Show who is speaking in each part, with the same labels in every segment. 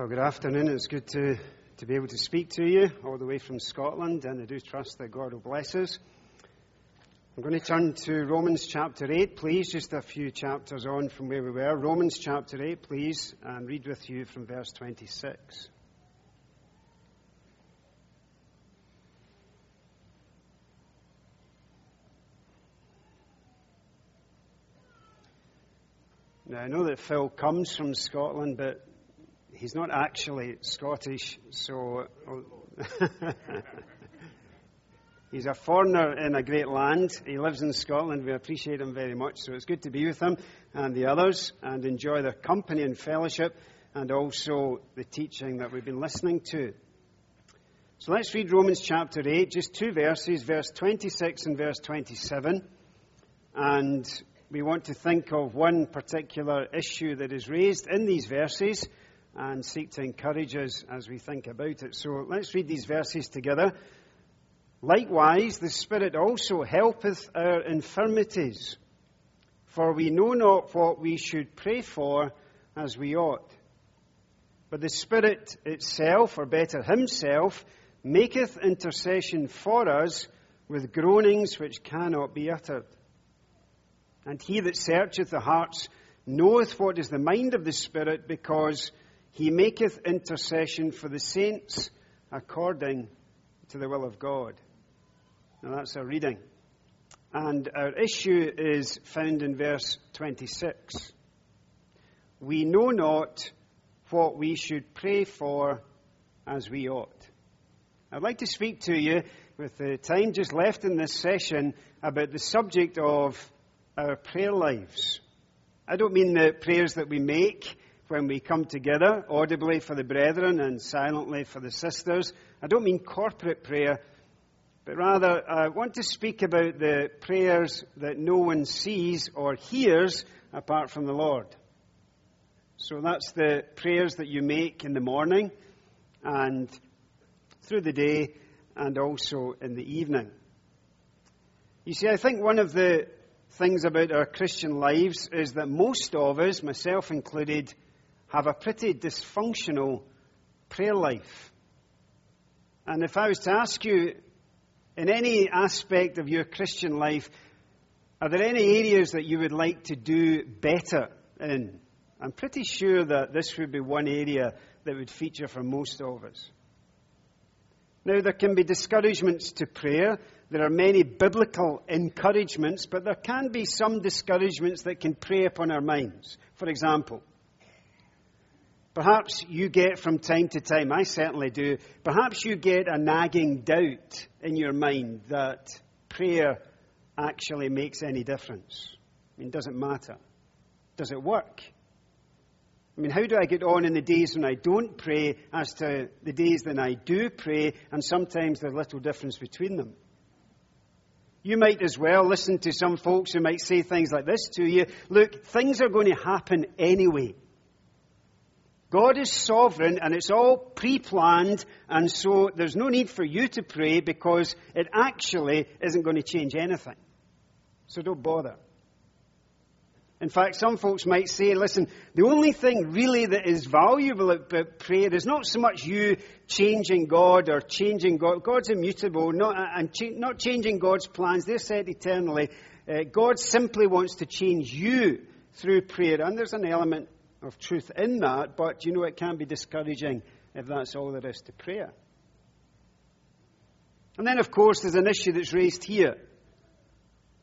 Speaker 1: Well, good afternoon. It's good to, to be able to speak to you all the way from Scotland, and I do trust that God will bless us. I'm going to turn to Romans chapter 8, please, just a few chapters on from where we were. Romans chapter 8, please, and read with you from verse 26. Now, I know that Phil comes from Scotland, but he's not actually Scottish, so he's a foreigner in a great land. He lives in Scotland. We appreciate him very much, so it's good to be with him and the others and enjoy their company and fellowship and also the teaching that we've been listening to. So let's read Romans chapter 8, just two verses, verse 26 and verse 27. And we want to think of one particular issue that is raised in these verses and seek to encourage us as we think about it. So let's read these verses together. Likewise, the Spirit also helpeth our infirmities, for we know not what we should pray for as we ought. But the Spirit itself, or better, Himself, maketh intercession for us with groanings which cannot be uttered. And he that searcheth the hearts knoweth what is the mind of the Spirit, because he maketh intercession for the saints according to the will of God. Now that's our reading. And our issue is found in verse 26. We know not what we should pray for as we ought. I'd like to speak to you, with the time just left in this session, about the subject of our prayer lives. I don't mean the prayers that we make when we come together, audibly for the brethren and silently for the sisters. I don't mean corporate prayer, but rather I want to speak about the prayers that no one sees or hears apart from the Lord. So that's the prayers that you make in the morning and through the day and also in the evening. You see, I think one of the things about our Christian lives is that most of us, myself included, have a pretty dysfunctional prayer life. And if I was to ask you, in any aspect of your Christian life, are there any areas that you would like to do better in? I'm pretty sure that this would be one area that would feature for most of us. Now, there can be discouragements to prayer. There are many biblical encouragements, but there can be some discouragements that can prey upon our minds. For example, Perhaps you get from time to time, I certainly do, perhaps you get a nagging doubt in your mind that prayer actually makes any difference. I mean, does it matter? Does it work? I mean, how do I get on in the days when I don't pray as to the days when I do pray, and sometimes there's little difference between them? You might as well listen to some folks who might say things like this to you. Look, things are going to happen anyway. God is sovereign and it's all pre-planned and so there's no need for you to pray because it actually isn't going to change anything. So don't bother. In fact, some folks might say, listen, the only thing really that is valuable about prayer is not so much you changing God or changing God. God's immutable, not, and cha- not changing God's plans. They're set eternally. Uh, God simply wants to change you through prayer. And there's an element of truth in that, but you know it can be discouraging if that's all there is to prayer. And then, of course, there's an issue that's raised here.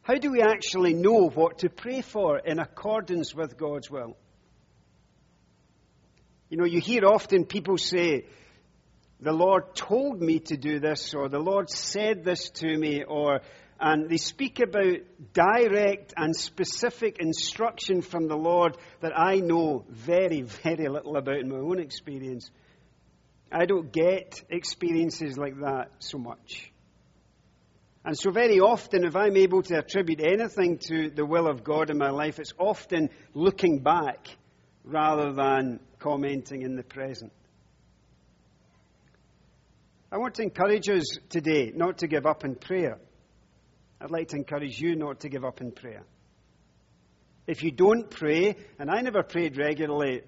Speaker 1: How do we actually know what to pray for in accordance with God's will? You know, you hear often people say, the Lord told me to do this, or the Lord said this to me, or and they speak about direct and specific instruction from the Lord that I know very, very little about in my own experience. I don't get experiences like that so much. And so, very often, if I'm able to attribute anything to the will of God in my life, it's often looking back rather than commenting in the present. I want to encourage us today not to give up in prayer. I'd like to encourage you not to give up in prayer. If you don't pray, and I never prayed regularly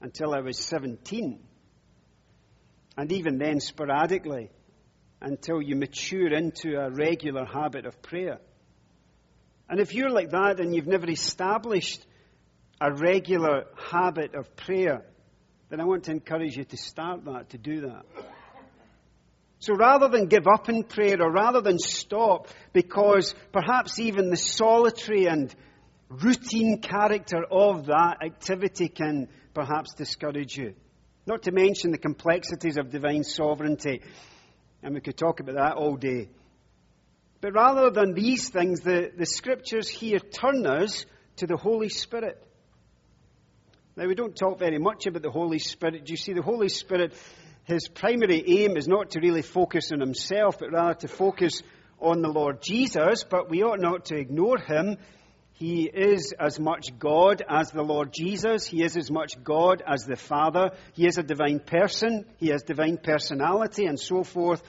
Speaker 1: until I was 17, And even then, sporadically, until you mature into a regular habit of prayer. And if you're like that and you've never established a regular habit of prayer, then I want to encourage you to start that, to do that. So rather than give up in prayer or rather than stop because perhaps even the solitary and routine character of that activity can perhaps discourage you. Not to mention the complexities of divine sovereignty. And we could talk about that all day. But rather than these things, the, the scriptures here turn us to the Holy Spirit. Now, we don't talk very much about the Holy Spirit. Do you see, the Holy Spirit, his primary aim is not to really focus on himself, but rather to focus on the Lord Jesus. But we ought not to ignore him. He is as much God as the Lord Jesus. He is as much God as the Father. He is a divine person. He has divine personality and so forth.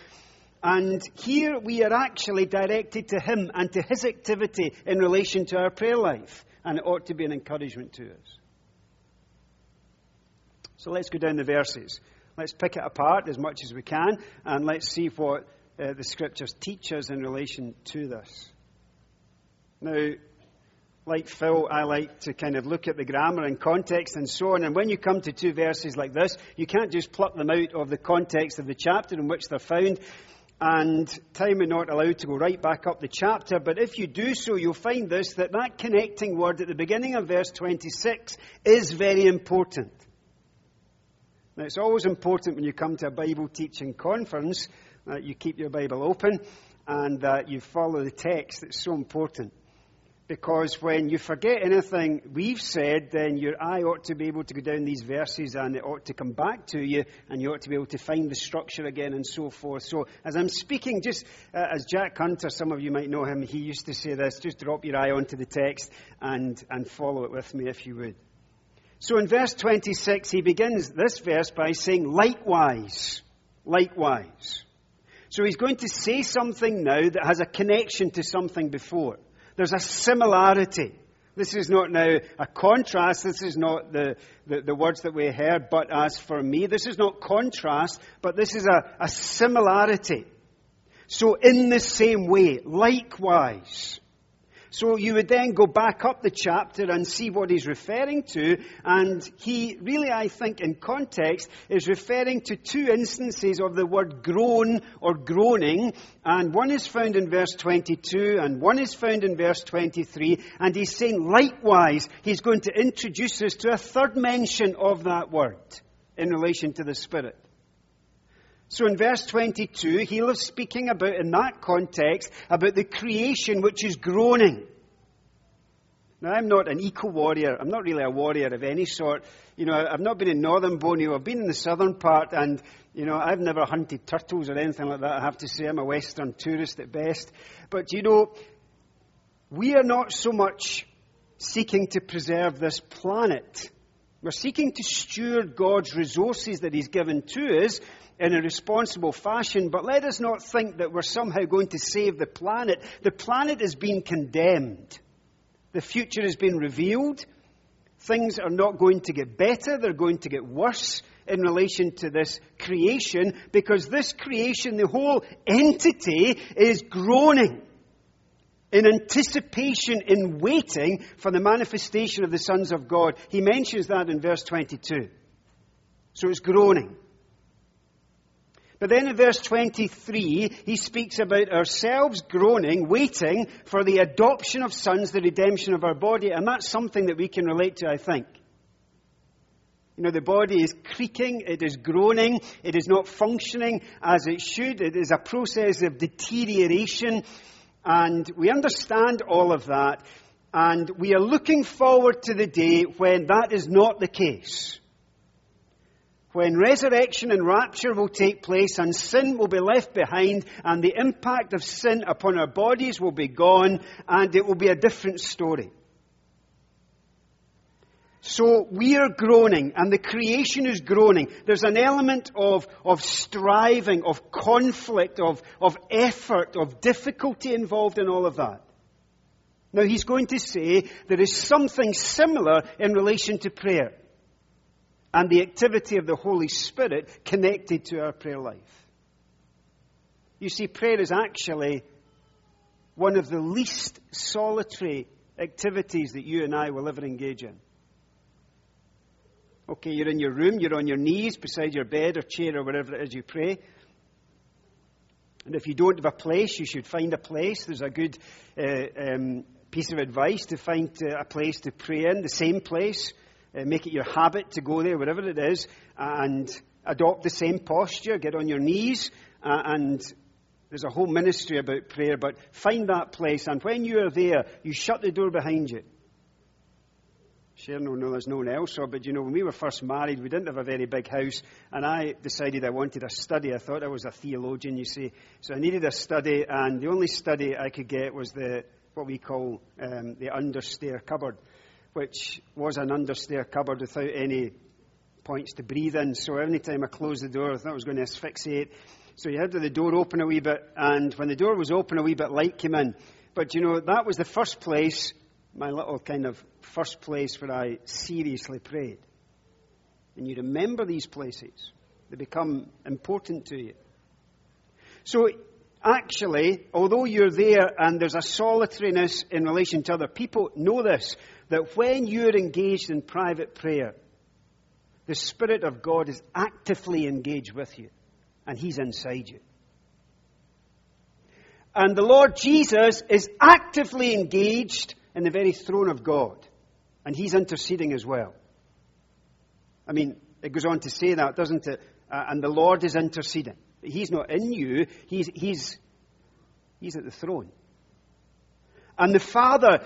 Speaker 1: And here we are actually directed to Him and to His activity in relation to our prayer life. And it ought to be an encouragement to us. So let's go down the verses. Let's pick it apart as much as we can, and let's see what uh, the scriptures teach us in relation to this. Now, like Phil, I like to kind of look at the grammar and context and so on. And when you come to two verses like this, you can't just pluck them out of the context of the chapter in which they're found. And time is not allowed to go right back up the chapter. But if you do so, you'll find this that that connecting word at the beginning of verse 26 is very important. Now, it's always important when you come to a Bible teaching conference that you keep your Bible open and that you follow the text. It's so important. Because when you forget anything we've said, then your eye ought to be able to go down these verses and it ought to come back to you and you ought to be able to find the structure again and so forth. So, as I'm speaking, just uh, as Jack Hunter, some of you might know him, he used to say this just drop your eye onto the text and, and follow it with me if you would. So in verse 26, he begins this verse by saying, likewise, likewise. So he's going to say something now that has a connection to something before. There's a similarity. This is not now a contrast. This is not the, the, the, words that we heard, but as for me. This is not contrast, but this is a, a similarity. So in the same way, likewise. So you would then go back up the chapter and see what he's referring to. And he really, I think, in context, is referring to two instances of the word groan or groaning. And one is found in verse 22 and one is found in verse 23. And he's saying, likewise, he's going to introduce us to a third mention of that word in relation to the Spirit. So in verse 22, he was speaking about, in that context, about the creation which is groaning. Now, I'm not an eco warrior. I'm not really a warrior of any sort. You know, I've not been in northern Borneo. I've been in the southern part, and, you know, I've never hunted turtles or anything like that, I have to say. I'm a Western tourist at best. But, you know, we are not so much seeking to preserve this planet. We're seeking to steward God's resources that He's given to us in a responsible fashion, but let us not think that we're somehow going to save the planet. The planet is being condemned. The future has been revealed. Things are not going to get better, they're going to get worse in relation to this creation because this creation, the whole entity, is groaning in anticipation, in waiting for the manifestation of the sons of God. He mentions that in verse 22. So it's groaning. But then in verse 23, he speaks about ourselves groaning, waiting for the adoption of sons, the redemption of our body. And that's something that we can relate to, I think. You know, the body is creaking, it is groaning, it is not functioning as it should, it is a process of deterioration. And we understand all of that. And we are looking forward to the day when that is not the case when resurrection and rapture will take place and sin will be left behind and the impact of sin upon our bodies will be gone and it will be a different story. So we are groaning and the creation is groaning. There's an element of, of striving, of conflict, of, of effort, of difficulty involved in all of that. Now he's going to say there is something similar in relation to prayer. And the activity of the Holy Spirit connected to our prayer life. You see, prayer is actually one of the least solitary activities that you and I will ever engage in. Okay, you're in your room, you're on your knees beside your bed or chair or wherever it is you pray. And if you don't have a place, you should find a place. There's a good uh, um, piece of advice to find uh, a place to pray in, the same place. Uh, make it your habit to go there, wherever it is, and adopt the same posture. Get on your knees, uh, and there's a whole ministry about prayer, but find that place, and when you are there, you shut the door behind you. Sharon will know there's no one else, but you know, when we were first married, we didn't have a very big house, and I decided I wanted a study. I thought I was a theologian, you see. So I needed a study, and the only study I could get was the, what we call um, the understair cupboard, which was an understair cupboard without any points to breathe in. So every time I closed the door, I thought I was going to asphyxiate. So you had the door open a wee bit, and when the door was open, a wee bit light came in. But you know, that was the first place my little kind of first place where I seriously prayed. And you remember these places, they become important to you. So, actually, although you're there and there's a solitariness in relation to other people, know this that when you're engaged in private prayer, the Spirit of God is actively engaged with you, and He's inside you. And the Lord Jesus is actively engaged in the very throne of God. And he's interceding as well. I mean, it goes on to say that, doesn't it? Uh, and the Lord is interceding. He's not in you, he's, he's, he's at the throne. And the Father,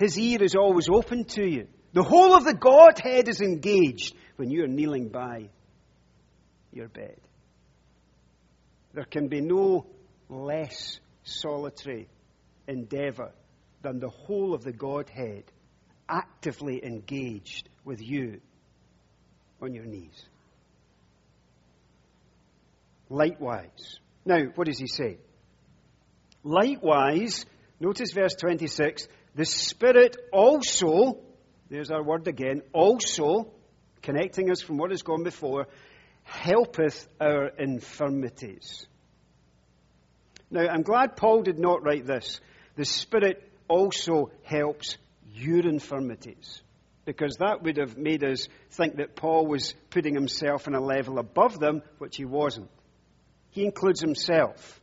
Speaker 1: his ear is always open to you. The whole of the Godhead is engaged when you are kneeling by your bed. There can be no less solitary endeavor than the whole of the Godhead actively engaged with you on your knees. Likewise. Now, what does he say? Likewise, notice verse 26, the Spirit also, there's our word again, also, connecting us from what has gone before, helpeth our infirmities. Now, I'm glad Paul did not write this. The Spirit also helps your infirmities. Because that would have made us think that Paul was putting himself on a level above them, which he wasn't. He includes himself,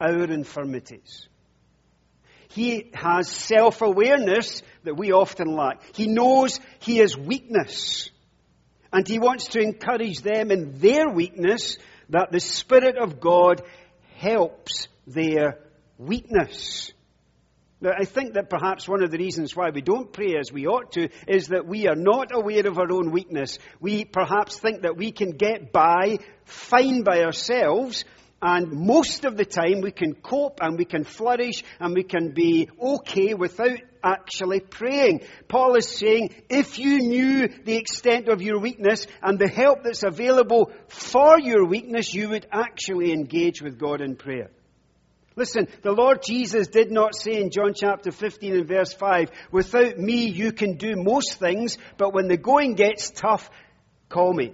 Speaker 1: our infirmities. He has self awareness that we often lack. He knows he has weakness. And he wants to encourage them in their weakness that the Spirit of God helps their weakness. Now, I think that perhaps one of the reasons why we don't pray as we ought to is that we are not aware of our own weakness. We perhaps think that we can get by fine by ourselves, and most of the time we can cope and we can flourish and we can be okay without actually praying. Paul is saying, if you knew the extent of your weakness and the help that's available for your weakness, you would actually engage with God in prayer. Listen, the Lord Jesus did not say in John chapter 15 and verse 5, without me you can do most things, but when the going gets tough, call me.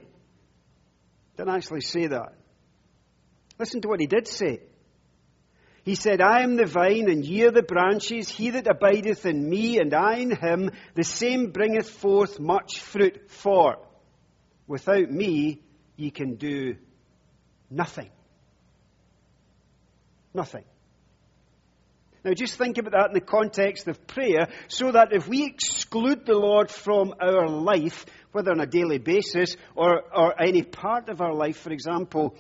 Speaker 1: Didn't actually say that. Listen to what he did say. He said, I am the vine, and ye are the branches. He that abideth in me, and I in him, the same bringeth forth much fruit. For without me ye can do nothing. Nothing. Now, just think about that in the context of prayer, so that if we exclude the Lord from our life, whether on a daily basis or, or any part of our life, for example,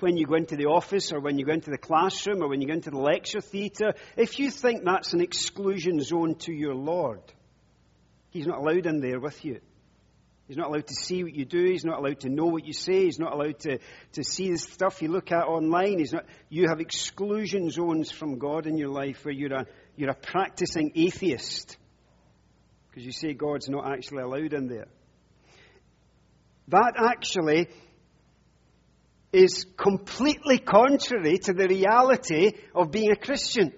Speaker 1: when you go into the office or when you go into the classroom or when you go into the lecture theatre, if you think that's an exclusion zone to your Lord, He's not allowed in there with you. He's not allowed to see what you do. He's not allowed to know what you say. He's not allowed to, to see the stuff you look at online. He's not, you have exclusion zones from God in your life where you're a, you're a practicing atheist because you say God's not actually allowed in there. That actually is completely contrary to the reality of being a Christian.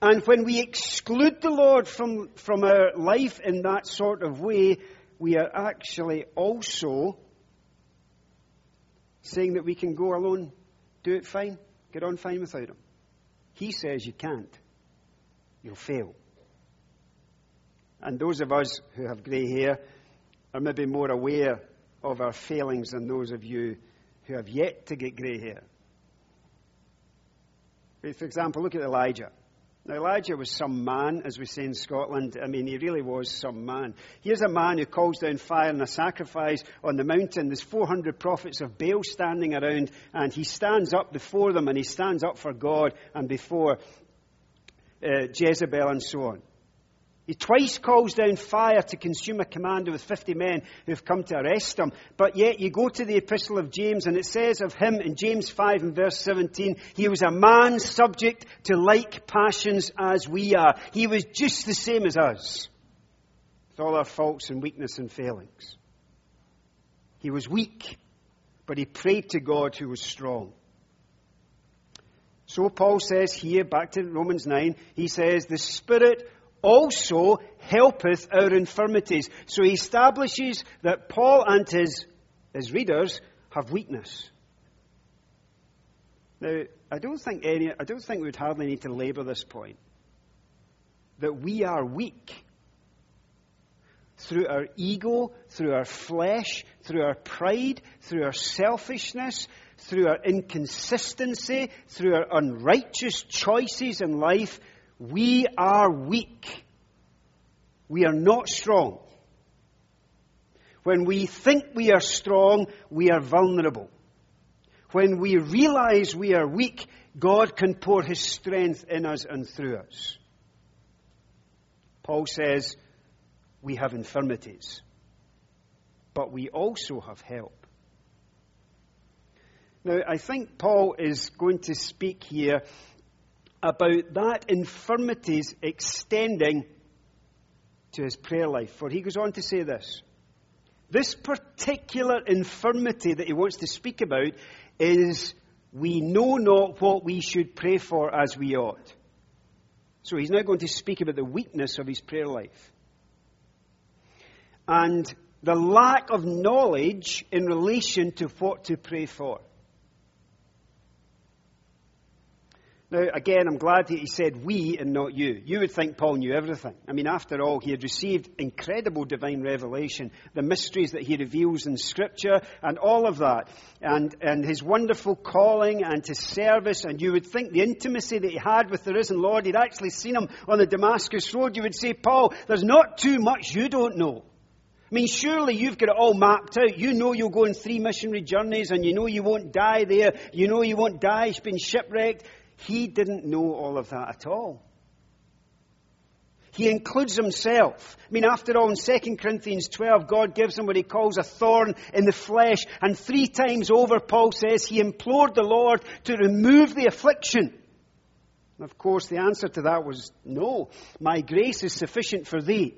Speaker 1: And when we exclude the Lord from, from our life in that sort of way, we are actually also saying that we can go alone, do it fine, get on fine without Him. He says you can't. You'll fail. And those of us who have grey hair are maybe more aware of our failings than those of you who have yet to get grey hair. For example, look at Elijah. Now, Elijah was some man, as we say in Scotland. I mean, he really was some man. Here's a man who calls down fire and a sacrifice on the mountain. There's 400 prophets of Baal standing around, and he stands up before them, and he stands up for God and before uh, Jezebel and so on. He twice calls down fire to consume a commander with 50 men who've come to arrest him. But yet you go to the epistle of James and it says of him in James 5 and verse 17, he was a man subject to like passions as we are. He was just the same as us. With all our faults and weakness and failings. He was weak, but he prayed to God who was strong. So Paul says here, back to Romans 9, he says, the Spirit also helpeth our infirmities. So he establishes that Paul and his, his readers have weakness. Now, I don't think any, I don't think we would hardly need to labour this point. That we are weak through our ego, through our flesh, through our pride, through our selfishness, through our inconsistency, through our unrighteous choices in life, we are weak. We are not strong. When we think we are strong, we are vulnerable. When we realize we are weak, God can pour His strength in us and through us. Paul says, we have infirmities, but we also have help. Now, I think Paul is going to speak here about that infirmities extending to his prayer life. For he goes on to say this this particular infirmity that he wants to speak about is we know not what we should pray for as we ought. So he's now going to speak about the weakness of his prayer life. And the lack of knowledge in relation to what to pray for. Now, again, I'm glad that he said we and not you. You would think Paul knew everything. I mean, after all, he had received incredible divine revelation, the mysteries that he reveals in Scripture, and all of that, and, and his wonderful calling and his service, and you would think the intimacy that he had with the risen Lord, he'd actually seen him on the Damascus Road. You would say, Paul, there's not too much you don't know. I mean, surely you've got it all mapped out. You know you'll go on three missionary journeys and you know you won't die there. You know you won't die being shipwrecked. He didn't know all of that at all. He includes himself. I mean, after all, in 2 Corinthians 12, God gives him what he calls a thorn in the flesh. And three times over, Paul says, he implored the Lord to remove the affliction. And of course, the answer to that was no. My grace is sufficient for thee.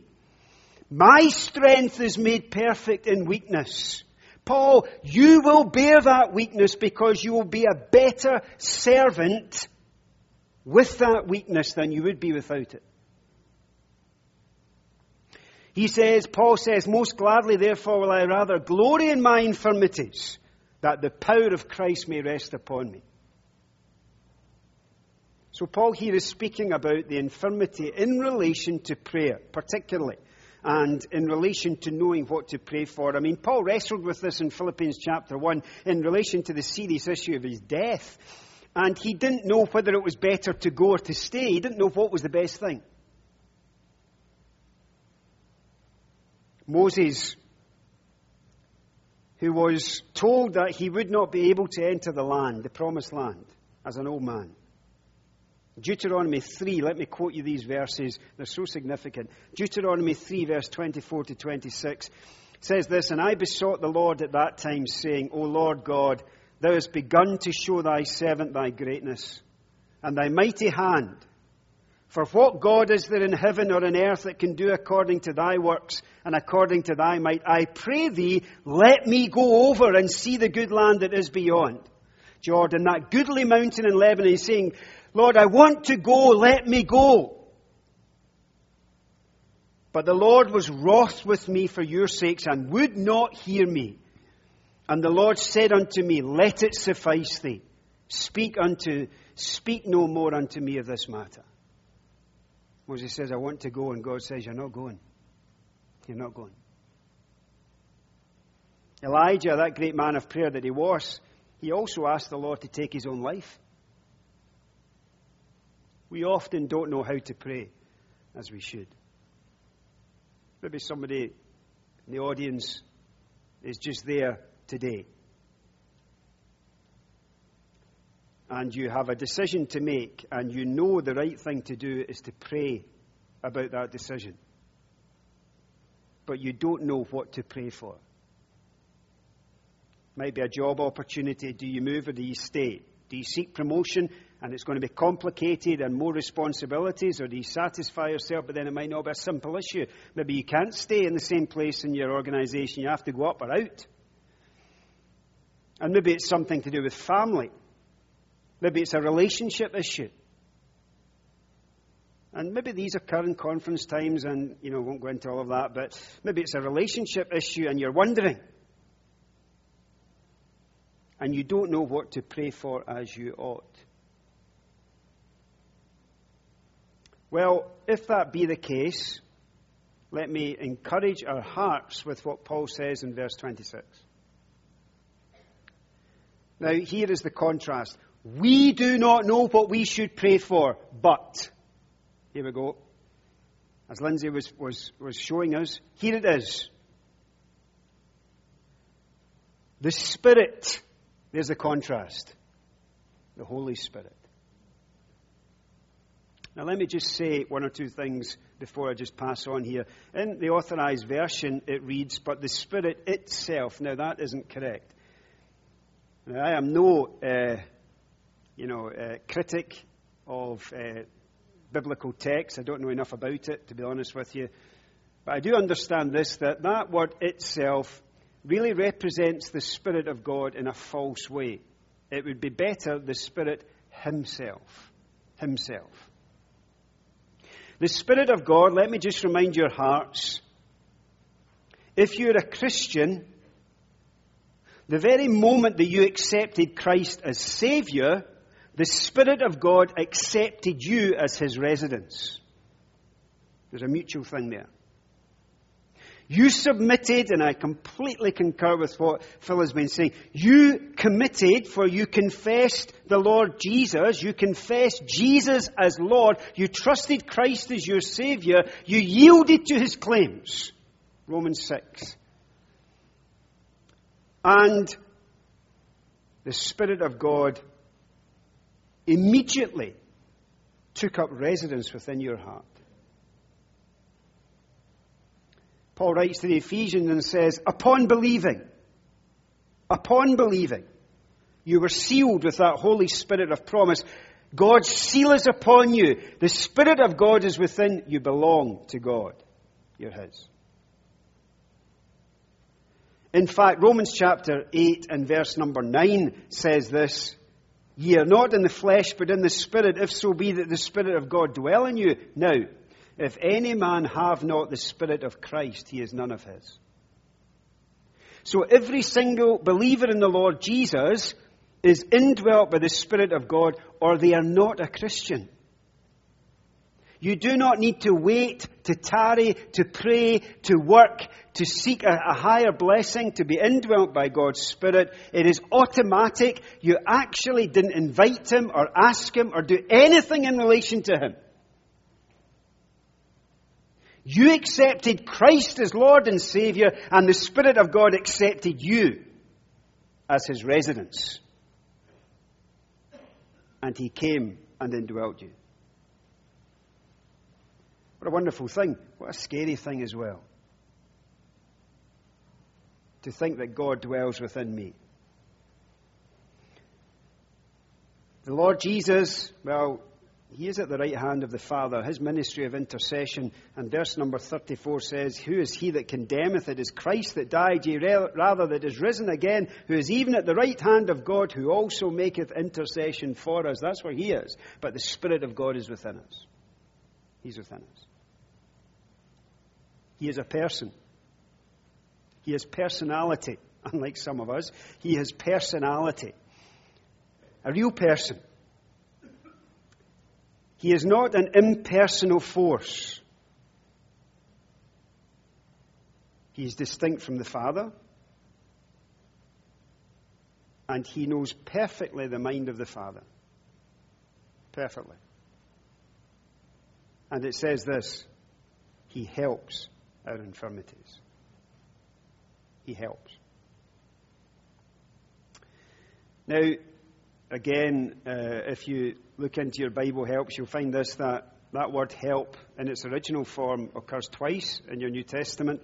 Speaker 1: My strength is made perfect in weakness. Paul, you will bear that weakness because you will be a better servant with that weakness than you would be without it. He says, Paul says, most gladly therefore will I rather glory in my infirmities, that the power of Christ may rest upon me. So Paul here is speaking about the infirmity in relation to prayer, particularly, and in relation to knowing what to pray for. I mean, Paul wrestled with this in Philippians chapter 1 in relation to the serious issue of his death. And he didn't know whether it was better to go or to stay. He didn't know what was the best thing. Moses, who was told that he would not be able to enter the land, the promised land, as an old man. Deuteronomy 3, let me quote you these verses, they're so significant. Deuteronomy 3, verse 24 to 26 says this And I besought the Lord at that time, saying, O Lord God, Thou hast begun to show thy servant thy greatness and thy mighty hand. For what God is there in heaven or in earth that can do according to thy works and according to thy might? I pray thee, let me go over and see the good land that is beyond Jordan, that goodly mountain in Lebanon. He's saying, Lord, I want to go, let me go. But the Lord was wroth with me for your sakes and would not hear me. And the Lord said unto me, Let it suffice thee. Speak unto, speak no more unto me of this matter. Moses says, I want to go, and God says, You're not going. You're not going. Elijah, that great man of prayer that he was, he also asked the Lord to take his own life. We often don't know how to pray as we should. Maybe somebody in the audience is just there today. And you have a decision to make, and you know the right thing to do is to pray about that decision. But you don't know what to pray for. Might be a job opportunity. Do you move or do you stay? Do you seek promotion and it's going to be complicated and more responsibilities, or do you satisfy yourself, but then it might not be a simple issue? Maybe you can't stay in the same place in your organization, you have to go up or out. And maybe it's something to do with family. Maybe it's a relationship issue. And maybe these are current conference times, and you know, won't go into all of that, but maybe it's a relationship issue and you're wondering. And you don't know what to pray for as you ought. Well, if that be the case, let me encourage our hearts with what Paul says in verse 26. Now, here is the contrast. We do not know what we should pray for, but, here we go. As Lindsay was, was, was showing us, here it is. The Spirit, there's the contrast. The Holy Spirit. Now, let me just say one or two things before I just pass on here. In the authorized version, it reads, But the Spirit itself. Now, that isn't correct. Now, I am no, uh, you know, uh, critic of uh, biblical text. I don't know enough about it, to be honest with you. But I do understand this that that word itself really represents the Spirit of God in a false way. It would be better the Spirit Himself. Himself. The Spirit of God, let me just remind your hearts, if you're a Christian, the very moment that you accepted Christ as Savior, the Spirit of God accepted you as His residence. There's a mutual thing there. You submitted, and I completely concur with what Phil has been saying. You committed, for you confessed the Lord Jesus. You confessed Jesus as Lord. You trusted Christ as your Savior. You yielded to His claims. Romans 6. And the Spirit of God immediately took up residence within your heart. Paul writes to the Ephesians and says, Upon believing, upon believing, you were sealed with that Holy Spirit of promise. God's seal is upon you. The Spirit of God is within you. Belong to God. You're His. In fact, Romans chapter 8 and verse number 9 says this Ye are not in the flesh, but in the Spirit, if so be that the Spirit of God dwell in you. Now, if any man have not the Spirit of Christ, he is none of his. So every single believer in the Lord Jesus is indwelt by the Spirit of God, or they are not a Christian. You do not need to wait, to tarry, to pray, to work, to seek a, a, higher blessing, to be indwelt by God's Spirit. It is automatic. You actually didn't invite Him or ask Him or do anything in relation to Him. You accepted Christ as Lord and Savior, and the Spirit of God accepted you as His residence. And He came and indwelt you. What a wonderful thing. What a scary thing as well. To think that God dwells within me. The Lord Jesus, well, he is at the right hand of the Father, his ministry of intercession. And verse number 34 says, Who is he that condemneth? It is Christ that died, rather that is risen again, who is even at the right hand of God, who also maketh intercession for us. That's where he is. But the Spirit of God is within us. He's within us. He is a person. He has personality, unlike some of us. He has personality. A real person. He is not an impersonal force. He is distinct from the Father. And he knows perfectly the mind of the Father. Perfectly. And it says this He helps our infirmities. He helps. Now, again, uh, if you look into your Bible helps, you'll find this that that word help in its original form occurs twice in your New Testament.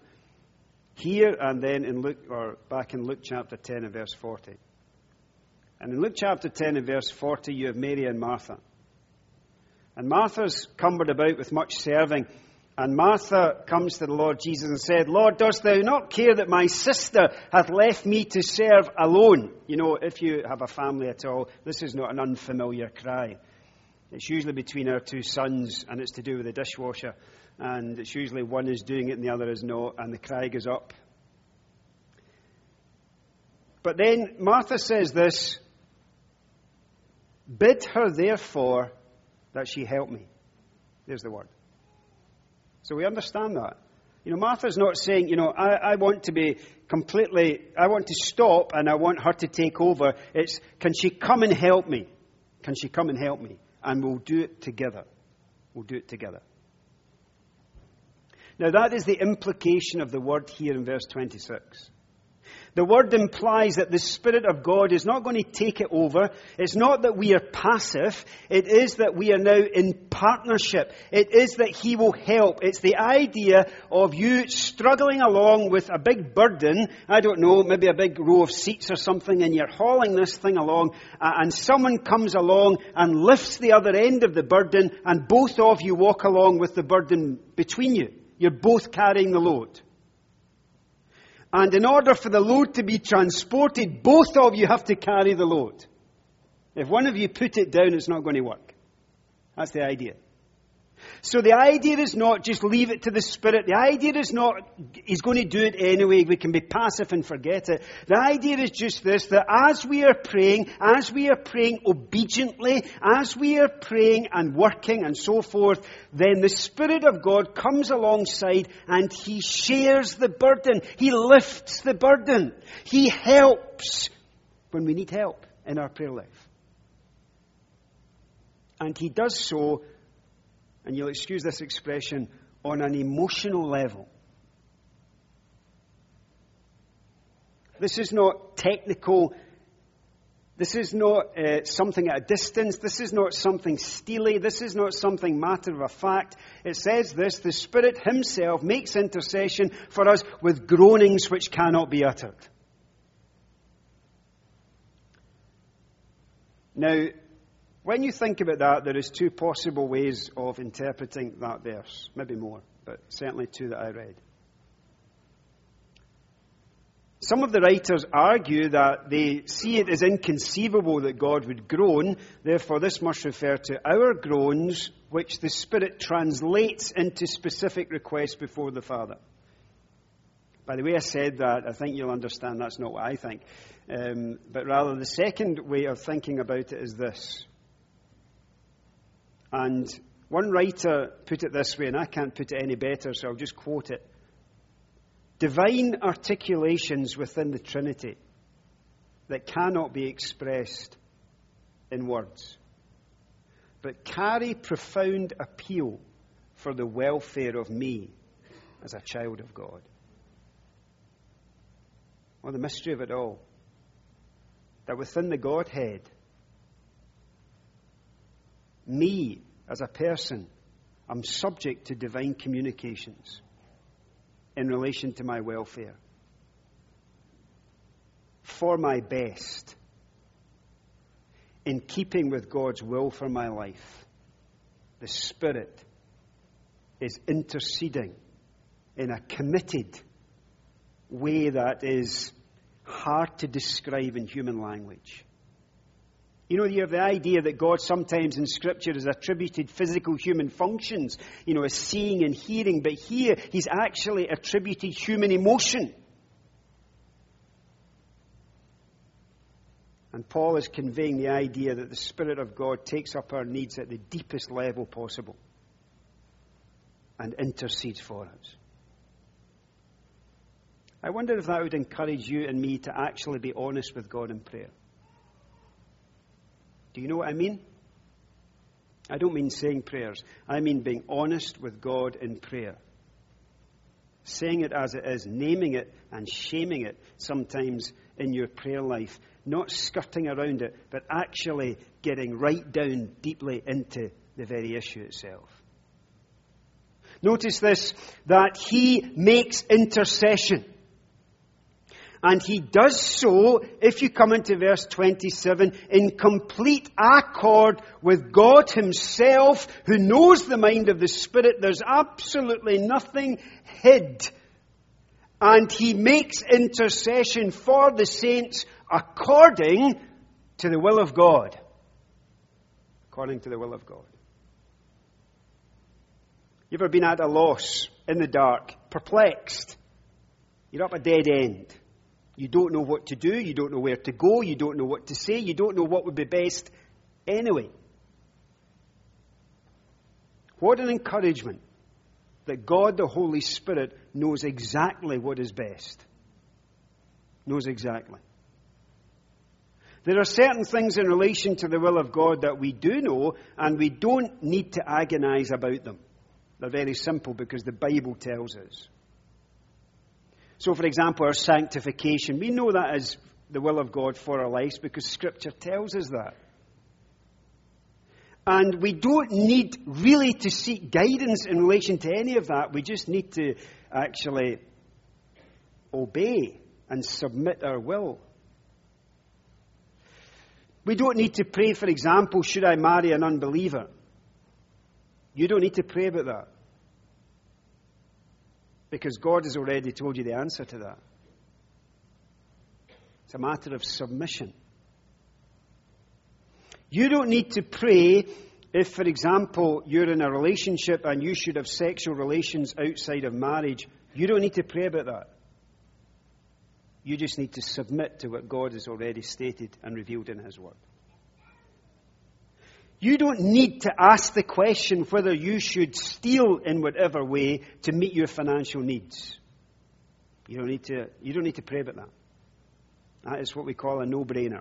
Speaker 1: Here and then in Luke, or back in Luke chapter 10 and verse 40. And in Luke chapter 10 and verse 40, you have Mary and Martha. And Martha's cumbered about with much serving. And Martha comes to the Lord Jesus and said, Lord, dost thou not care that my sister hath left me to serve alone? You know, if you have a family at all, this is not an unfamiliar cry. It's usually between our two sons, and it's to do with the dishwasher. And it's usually one is doing it and the other is not, and the cry goes up. But then Martha says this Bid her, therefore, that she help me. There's the word. So we understand that. You know, Martha's not saying, you know, I, I, want to be completely, I want to stop and I want her to take over. It's, can she come and help me? Can she come and help me? And we'll do it together. We'll do it together. Now, that is the implication of the word here in verse 26. The word implies that the Spirit of God is not going to take it over. It's not that we are passive. It is that we are now in partnership. It is that He will help. It's the idea of you struggling along with a big burden. I don't know, maybe a big row of seats or something, and you're hauling this thing along, uh, and someone comes along and lifts the other end of the burden, and both of you walk along with the burden between you. You're both carrying the load. And in order for the load to be transported, both of you have to carry the load. If one of you put it down, it's not going to work. That's the idea. So the idea is not just leave it to the Spirit. The idea is not He's going to do it anyway. We can be passive and forget it. The idea is just this, that as we are praying, as we are praying obediently, as we are praying and working and so forth, then the Spirit of God comes alongside and He shares the burden. He lifts the burden. He helps when we need help in our prayer life. And He does so and you'll excuse this expression, on an emotional level. This is not technical. This is not uh, something at a distance. This is not something steely. This is not something matter of fact. It says this the Spirit Himself makes intercession for us with groanings which cannot be uttered. Now, when you think about that, there is two possible ways of interpreting that verse. Maybe more, but certainly two that I read. Some of the writers argue that they see it as inconceivable that God would groan, therefore, this must refer to our groans, which the Spirit translates into specific requests before the Father. By the way I said that, I think you'll understand that's not what I think. Um, but rather, the second way of thinking about it is this and one writer put it this way, and I can't put it any better, so I'll just quote it. Divine articulations within the Trinity that cannot be expressed in words, but carry profound appeal for the welfare of me as a child of God. Well, the mystery of it all. That within the Godhead, me as a person, I'm subject to divine communications in relation to my welfare. For my best, in keeping with God's will for my life, the Spirit is interceding in a committed way that is hard to describe in human language. You know, you have the idea that God sometimes in Scripture has attributed physical human functions, you know, as seeing and hearing, but here he's actually attributed human emotion. And Paul is conveying the idea that the Spirit of God takes up our needs at the deepest level possible and intercedes for us. I wonder if that would encourage you and me to actually be honest with God in prayer. Do you know what I mean? I don't mean saying prayers. I mean being honest with God in prayer. Saying it as it is, naming it and shaming it sometimes in your prayer life. Not skirting around it, but actually getting right down deeply into the very issue itself. Notice this, that he makes intercession. And he does so, if you come into verse 27, in complete accord with God himself, who knows the mind of the Spirit. There's absolutely nothing hid. And he makes intercession for the saints according to the will of God. According to the will of God. You ever been at a loss, in the dark, perplexed? You're up a dead end. You don't know what to do. You don't know where to go. You don't know what to say. You don't know what would be best anyway. What an encouragement that God the Holy Spirit knows exactly what is best. Knows exactly. There are certain things in relation to the will of God that we do know, and we don't need to agonize about them. They're very simple because the Bible tells us. So, for example, our sanctification, we know that is the will of God for our lives because Scripture tells us that. And we don't need really to seek guidance in relation to any of that. We just need to actually obey and submit our will. We don't need to pray, for example, should I marry an unbeliever? You don't need to pray about that. Because God has already told you the answer to that. It's a matter of submission. You don't need to pray if, for example, you're in a relationship and you should have sexual relations outside of marriage. You don't need to pray about that. You just need to submit to what God has already stated and revealed in His Word. You don't need to ask the question whether you should steal in whatever way to meet your financial needs. You don't need to, you don't need to pray about that. That is what we call a no brainer.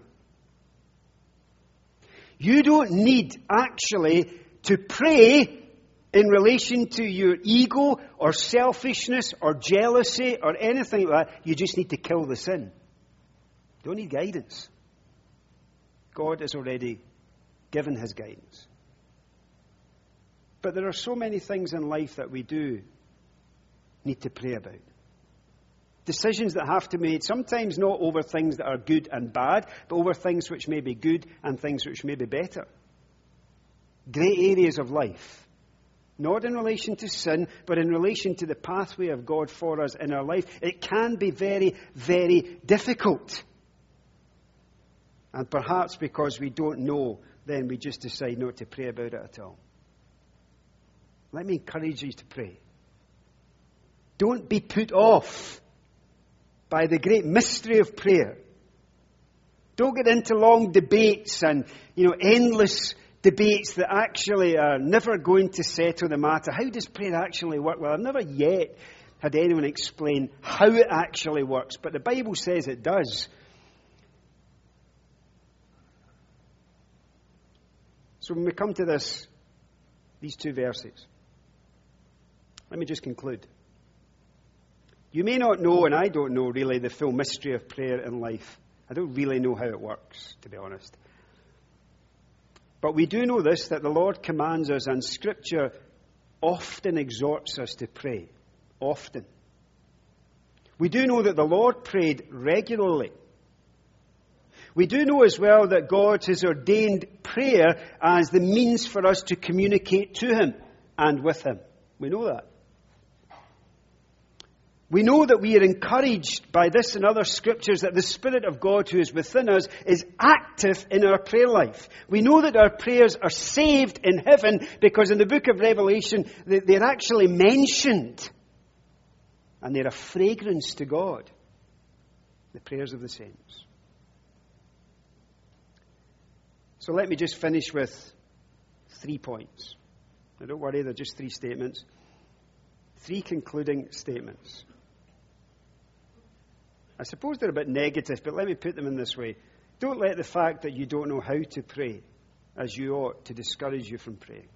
Speaker 1: You don't need actually to pray in relation to your ego or selfishness or jealousy or anything like that. You just need to kill the sin. You don't need guidance. God has already given his guidance. But there are so many things in life that we do need to pray about. Decisions that have to be made, sometimes not over things that are good and bad, but over things which may be good and things which may be better. Great areas of life. Not in relation to sin, but in relation to the pathway of God for us in our life. It can be very, very difficult. And perhaps because we don't know then we just decide not to pray about it at all. Let me encourage you to pray. Don't be put off by the great mystery of prayer. Don't get into long debates and, you know, endless debates that actually are never going to settle the matter. How does prayer actually work? Well, I've never yet had anyone explain how it actually works, but the Bible says it does. So when we come to this, these two verses, let me just conclude. You may not know, and I don't know really, the full mystery of prayer in life. I don't really know how it works, to be honest. But we do know this that the Lord commands us, and Scripture often exhorts us to pray. Often. We do know that the Lord prayed regularly. We do know as well that God has ordained prayer as the means for us to communicate to Him and with Him. We know that. We know that we are encouraged by this and other scriptures that the Spirit of God who is within us is active in our prayer life. We know that our prayers are saved in heaven because in the book of Revelation they're actually mentioned. And they're a fragrance to God. The prayers of the saints. So let me just finish with three points. Now don't worry, they're just three statements. Three concluding statements. I suppose they're a bit negative, but let me put them in this way. Don't let the fact that you don't know how to pray as you ought to discourage you from praying.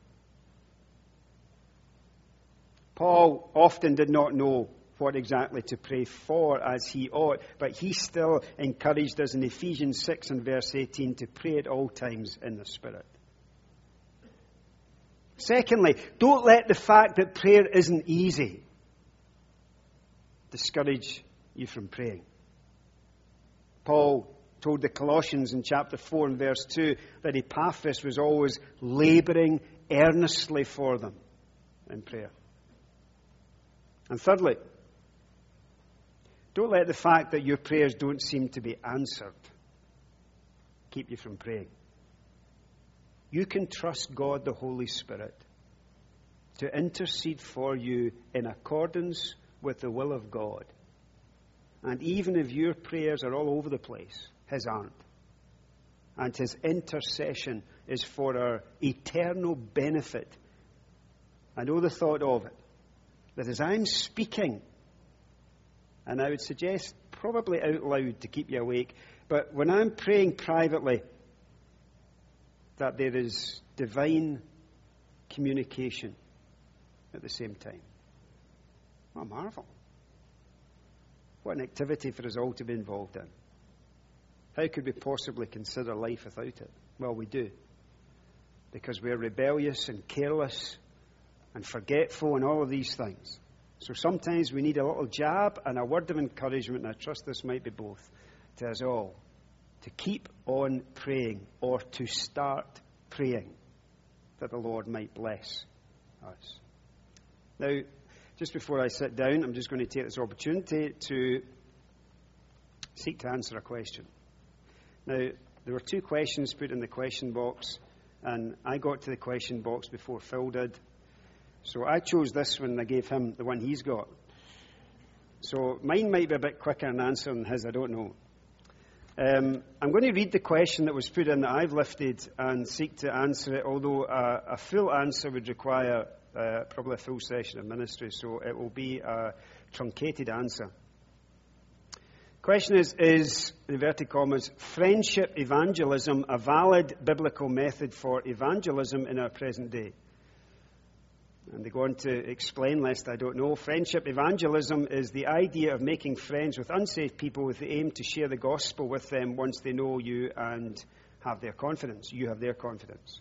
Speaker 1: Paul often did not know what exactly to pray for as he ought, but he still encouraged us in Ephesians 6 and verse 18 to pray at all times in the Spirit. Secondly, don't let the fact that prayer isn't easy discourage you from praying. Paul told the Colossians in chapter 4 and verse 2 that Epaphras was always laboring earnestly for them in prayer. And thirdly, don't let the fact that your prayers don't seem to be answered keep you from praying. You can trust God, the Holy Spirit, to intercede for you in accordance with the will of God and even if your prayers are all over the place, His aren't. And His intercession is for our eternal benefit. I know the thought of it. That as I'm speaking, and I would suggest probably out loud to keep you awake, but when I'm praying privately, that there is divine communication at the same time. What a marvel. What an activity for us all to be involved in. How could we possibly consider life without it? Well, we do. Because we're rebellious and careless and forgetful and all of these things. So sometimes we need a little jab and a word of encouragement, and I trust this might be both, to us all. To keep on praying or to start praying that the Lord might bless us. Now, just before I sit down, I'm just going to take this opportunity to seek to answer a question. Now, there were two questions put in the question box, and I got to the question box before Phil did. So I chose this one and I gave him the one he's got. So mine might be a bit quicker in answering his, I don't know. Um, I'm going to read the question that was put in that I've lifted and seek to answer it, although a, a full answer would require uh, probably a full session of ministry, so it will be a truncated answer. Question is, is, inverted commas, friendship evangelism a valid biblical method for evangelism in our present day? And they go on to explain, lest I don't know. Friendship evangelism is the idea of making friends with unsaved people with the aim to share the gospel with them once they know you and have their confidence. You have their confidence.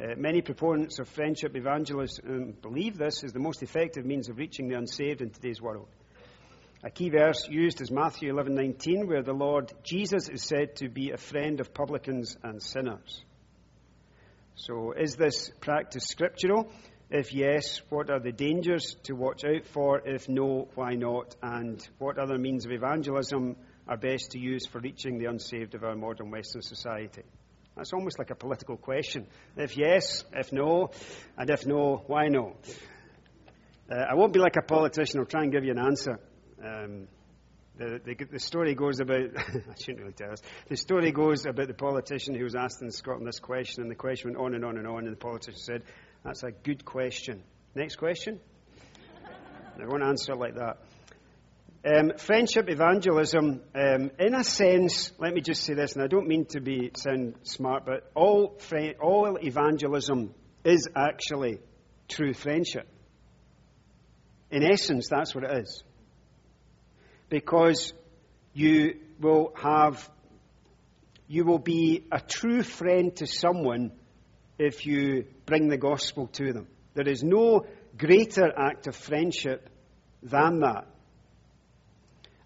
Speaker 1: Uh, many proponents of friendship evangelism believe this is the most effective means of reaching the unsaved in today's world. A key verse used is Matthew 11:19 where the Lord Jesus is said to be a friend of publicans and sinners. So is this practice scriptural? If yes, what are the dangers to watch out for? If no, why not? And what other means of evangelism are best to use for reaching the unsaved of our modern Western society? That's almost like a political question. If yes, if no, and if no, why no? Uh, I won't be like a politician. I'll try and give you an answer. Um, the, the, the, story goes about, I shouldn't really tell us, the story goes about the politician who was asked in Scotland this question, and the question went on and on and on, and the politician said, That's a good question. Next question? I won't answer like that. Um, friendship evangelism, um, in a sense, let me just say this, and I don't mean to be sound smart, but all all evangelism is actually true friendship. In essence, that's what it is, because you will have, you will be a true friend to someone if you bring the gospel to them. There is no greater act of friendship than that.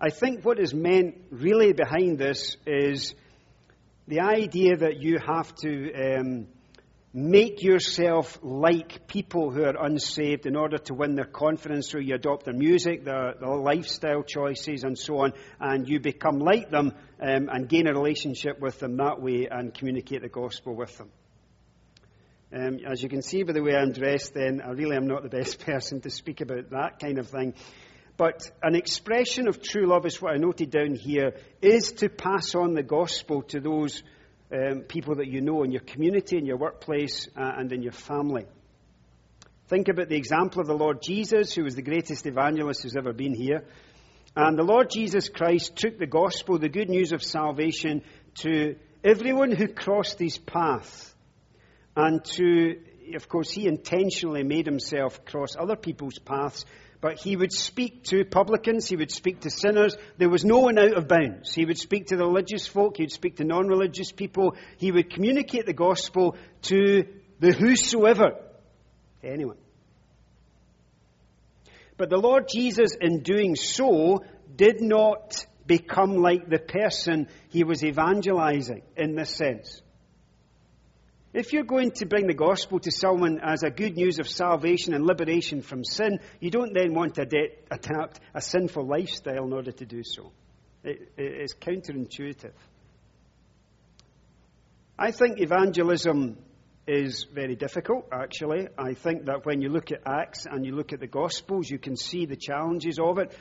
Speaker 1: I think what is meant really behind this is the idea that you have to um, make yourself like people who are unsaved in order to win their confidence so you adopt their music, their, their lifestyle choices, and so on, and you become like them um, and gain a relationship with them that way and communicate the gospel with them. Um, as you can see by the way I'm dressed, then I really am not the best person to speak about that kind of thing. But an expression of true love is what I noted down here, is to pass on the gospel to those um, people that you know in your community, in your workplace, uh, and in your family. Think about the example of the Lord Jesus, who was the greatest evangelist who's ever been here. And the Lord Jesus Christ took the gospel, the good news of salvation, to everyone who crossed his path. And to, of course, he intentionally made himself cross other people's paths but he would speak to publicans, he would speak to sinners. There was no one out of bounds. He would speak to the religious folk, he would speak to non religious people. He would communicate the gospel to the whosoever, to anyone. But the Lord Jesus, in doing so, did not become like the person he was evangelizing in this sense. If you're going to bring the gospel to someone as a good news of salvation and liberation from sin, you don't then want to adapt a sinful lifestyle in order to do so. It, it's counterintuitive. I think evangelism is very difficult, actually. I think that when you look at Acts and you look at the Gospels, you can see the challenges of it.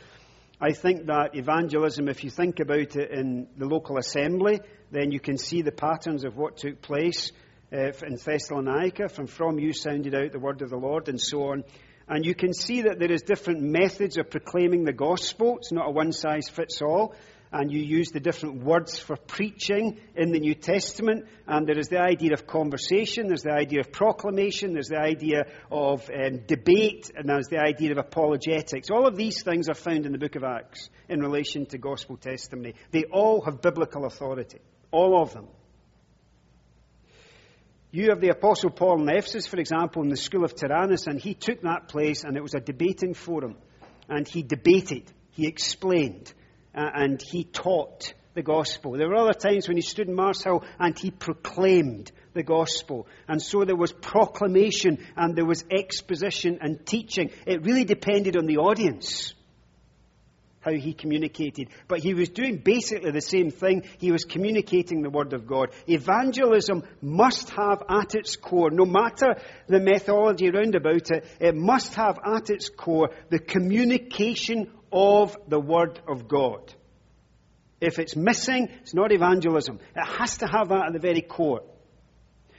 Speaker 1: I think that evangelism, if you think about it in the local assembly, then you can see the patterns of what took place uh, in Thessalonica, from from you sounded out the word of the Lord, and so on. And you can see that there is different methods of proclaiming the gospel. It's not a one size fits all. And you use the different words for preaching in the New Testament. And there is the idea of conversation, there's the idea of proclamation, there's the idea of um, debate, and there's the idea of apologetics. All of these things are found in the book of Acts in relation to gospel testimony. They all have biblical authority. All of them. You have the Apostle Paul in Ephesus, for example, in the school of Tyrannus, and he took that place and it was a debating forum. And he debated, he explained, uh, and he taught the gospel. There were other times when he stood in Mars Hill and he proclaimed the gospel. And so there was proclamation and there was exposition and teaching. It really depended on the audience how he communicated. But he was doing basically the same thing. He was communicating the Word of God. Evangelism must have at its core, no matter the methodology around about it, it must have at its core the communication of the Word of God. If it's missing, it's not evangelism. It has to have that at the very core.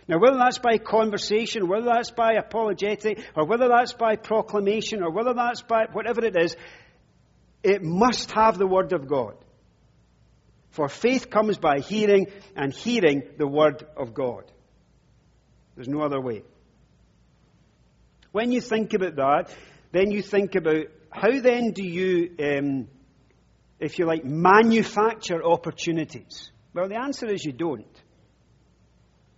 Speaker 1: Now, whether that's by conversation, whether that's by apologetic, or whether that's by proclamation, or whether that's by whatever it is, it must have the Word of God. For faith comes by hearing, and hearing the Word of God. There's no other way. When you think about that, then you think about how then do you, um, if you like, manufacture opportunities? Well, the answer is you don't.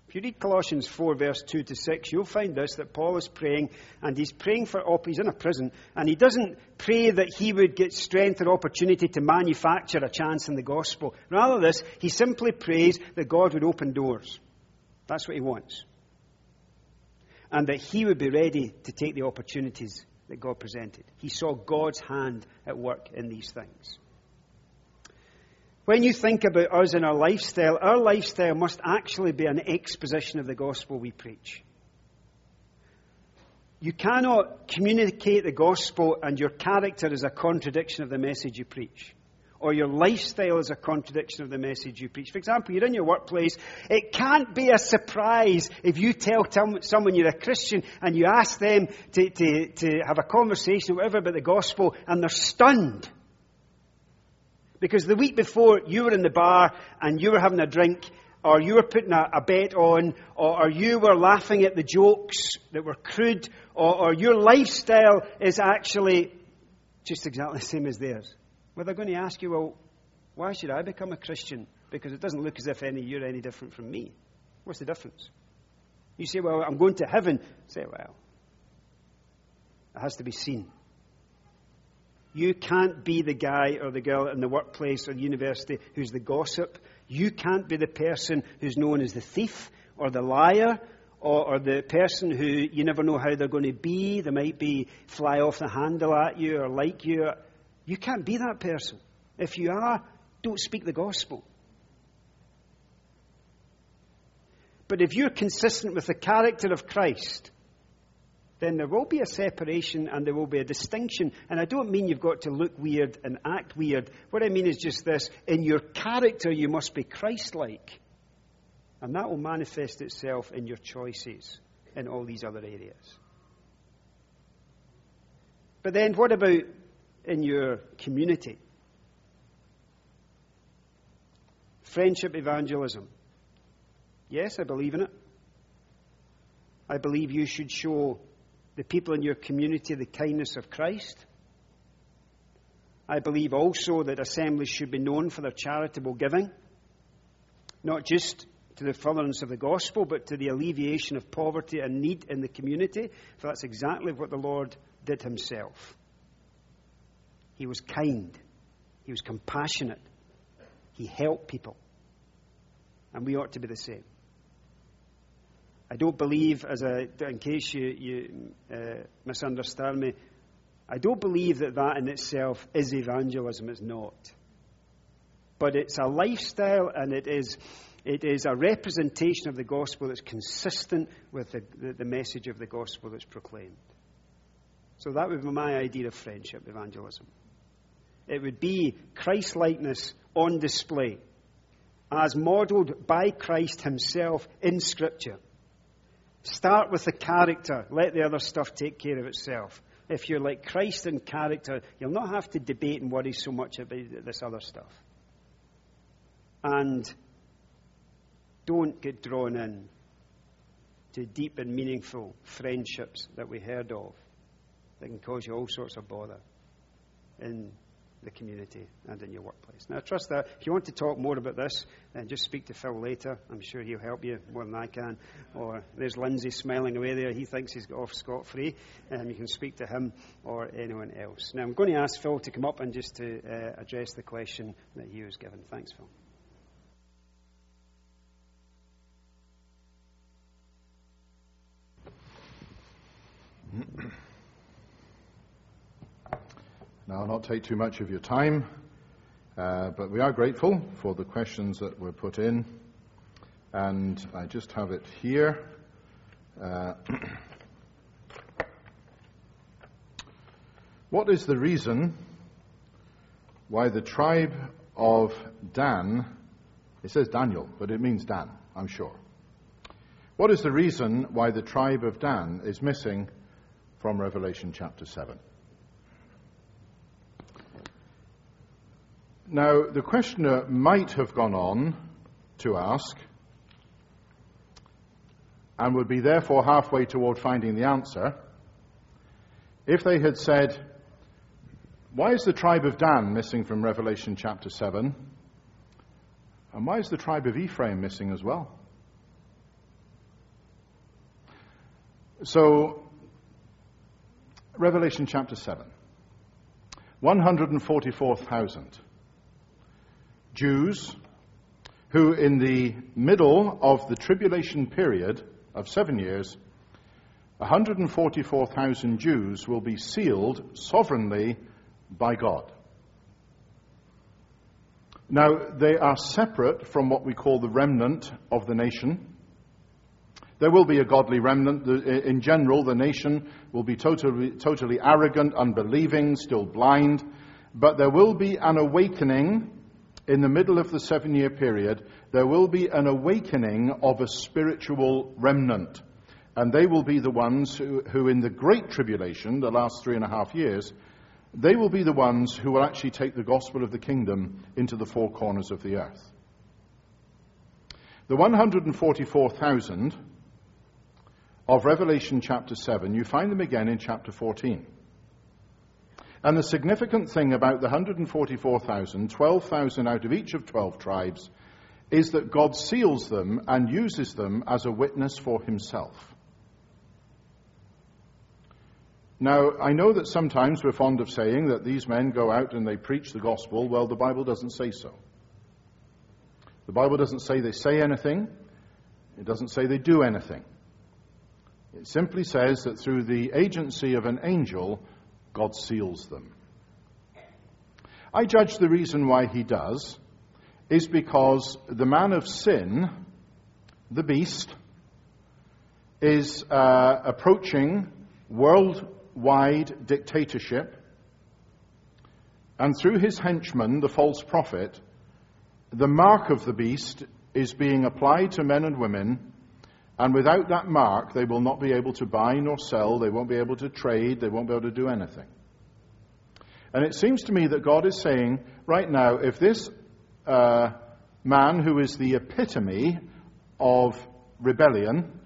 Speaker 1: If you read Colossians 4, verse 2 to 6, you'll find this that Paul is praying, and he's praying for, he's in a prison, and he doesn't pray that he would get strength or opportunity to manufacture a chance in the gospel. Rather, this, he simply prays that God would open doors. That's what he wants. And that he would be ready to take the opportunities that God presented. He saw God's hand at work in these things. When you think about us and our lifestyle, our lifestyle must actually be an exposition of the gospel we preach. You cannot communicate the gospel and your character is a contradiction of the message you preach. Or your lifestyle is a contradiction of the message you preach. For example, you're in your workplace. It can't be a surprise if you tell someone you're a Christian and you ask them to, to, to have a conversation or whatever about the gospel and they're stunned. Because the week before, you were in the bar and you were having a drink, or you were putting a, a bet on, or, or, you were laughing at the jokes that were crude, or, or your lifestyle is actually just exactly the same as theirs. Well, they're going to ask you, well, why should I become a Christian? Because it doesn't look as if any you're any different from me. What's the difference? You say, well, I'm going to heaven. Say, well, it has to be seen. You can't be the guy or the girl in the workplace or the university who's the gossip. You can't be the person who's known as the thief or the liar or, or, the person who you never know how they're going to be. They might be fly off the handle at you or like you. You can't be that person. If you are, don't speak the gospel. But if you're consistent with the character of Christ, then there will be a separation and there will be a distinction. And I don't mean you've got to look weird and act weird. What I mean is just this in your character, you must be Christ like. And that will manifest itself in your choices in all these other areas. But then, what about in your community? Friendship evangelism. Yes, I believe in it. I believe you should show the people in your community the kindness of Christ. I believe also that assemblies should be known for their charitable giving, not just to the furtherance of the gospel, but to the alleviation of poverty and need in the community, for that's exactly what the Lord did himself. He was kind, he was compassionate, he helped people, and we ought to be the same. I don't believe, as a, in case you, you uh, misunderstand me, I don't believe that that in itself is evangelism. It's not. But it's a lifestyle and it is, it is a representation of the gospel that's consistent with the, the, the message of the gospel that's proclaimed. So that would be my idea of friendship evangelism. It would be Christ likeness on display as modeled by Christ himself in Scripture. Start with the character. Let the other stuff take care of itself. If you're like Christ in character, you'll not have to debate and worry so much about this other stuff. And don't get drawn in to deep and meaningful friendships that we heard of that can cause you all sorts of bother the community and in your workplace. Now, I trust that if you want to talk more about this, then just speak to Phil later. I'm sure he'll help you more than I can. Or there's Lindsay smiling away there. He thinks he's got off scot free. Um, you can speak to him or anyone else. Now, I'm going to ask Phil to come up and just to uh, address the question that he was given. Thanks, Phil.
Speaker 2: Now, I'll not take too much of your time, uh, but we are grateful for the questions that were put in. And I just have it here. Uh, what is the reason why the tribe of Dan, it says Daniel, but it means Dan, I'm sure. What is the reason why the tribe of Dan is missing from Revelation chapter 7? Now, the questioner might have gone on to ask, and would be therefore halfway toward finding the answer, if they had said, Why is the tribe of Dan missing from Revelation chapter 7? And why is the tribe of Ephraim missing as well? So, Revelation chapter 7 144,000 Jews who, in the middle of the tribulation period of seven years, 144,000 Jews will be sealed sovereignly by God. Now, they are separate from what we call the remnant of the nation. There will be a godly remnant. In general, the nation will be totally, totally arrogant, unbelieving, still blind. But there will be an awakening in the middle of the seven year period, there will be an awakening of a spiritual remnant. And they will be the ones who, who, in the Great Tribulation, the last three and a half years, they will be the ones who will actually take the gospel of the kingdom into the four corners of the earth. The 144,000 of Revelation chapter 7, you find them again in chapter 14. And the significant thing about the 144,000, 12,000 out of each of 12 tribes, is that God seals them and uses them as a witness for himself. Now, I know that sometimes we're fond of saying that these men go out and they preach the gospel. Well, the Bible doesn't say so. The Bible doesn't say they say anything, it doesn't say they do anything. It simply says that through the agency of an angel, God seals them. I judge the reason why he does is because the man of sin, the beast, is uh, approaching worldwide dictatorship, and through his henchman, the false prophet, the mark of the beast is being applied to men and women, and without that mark, they will not be able to buy nor sell, they won't be able to trade, they won't be able to do anything. And it seems to me that God is saying, right now, if this uh, man who is the epitome of rebellion,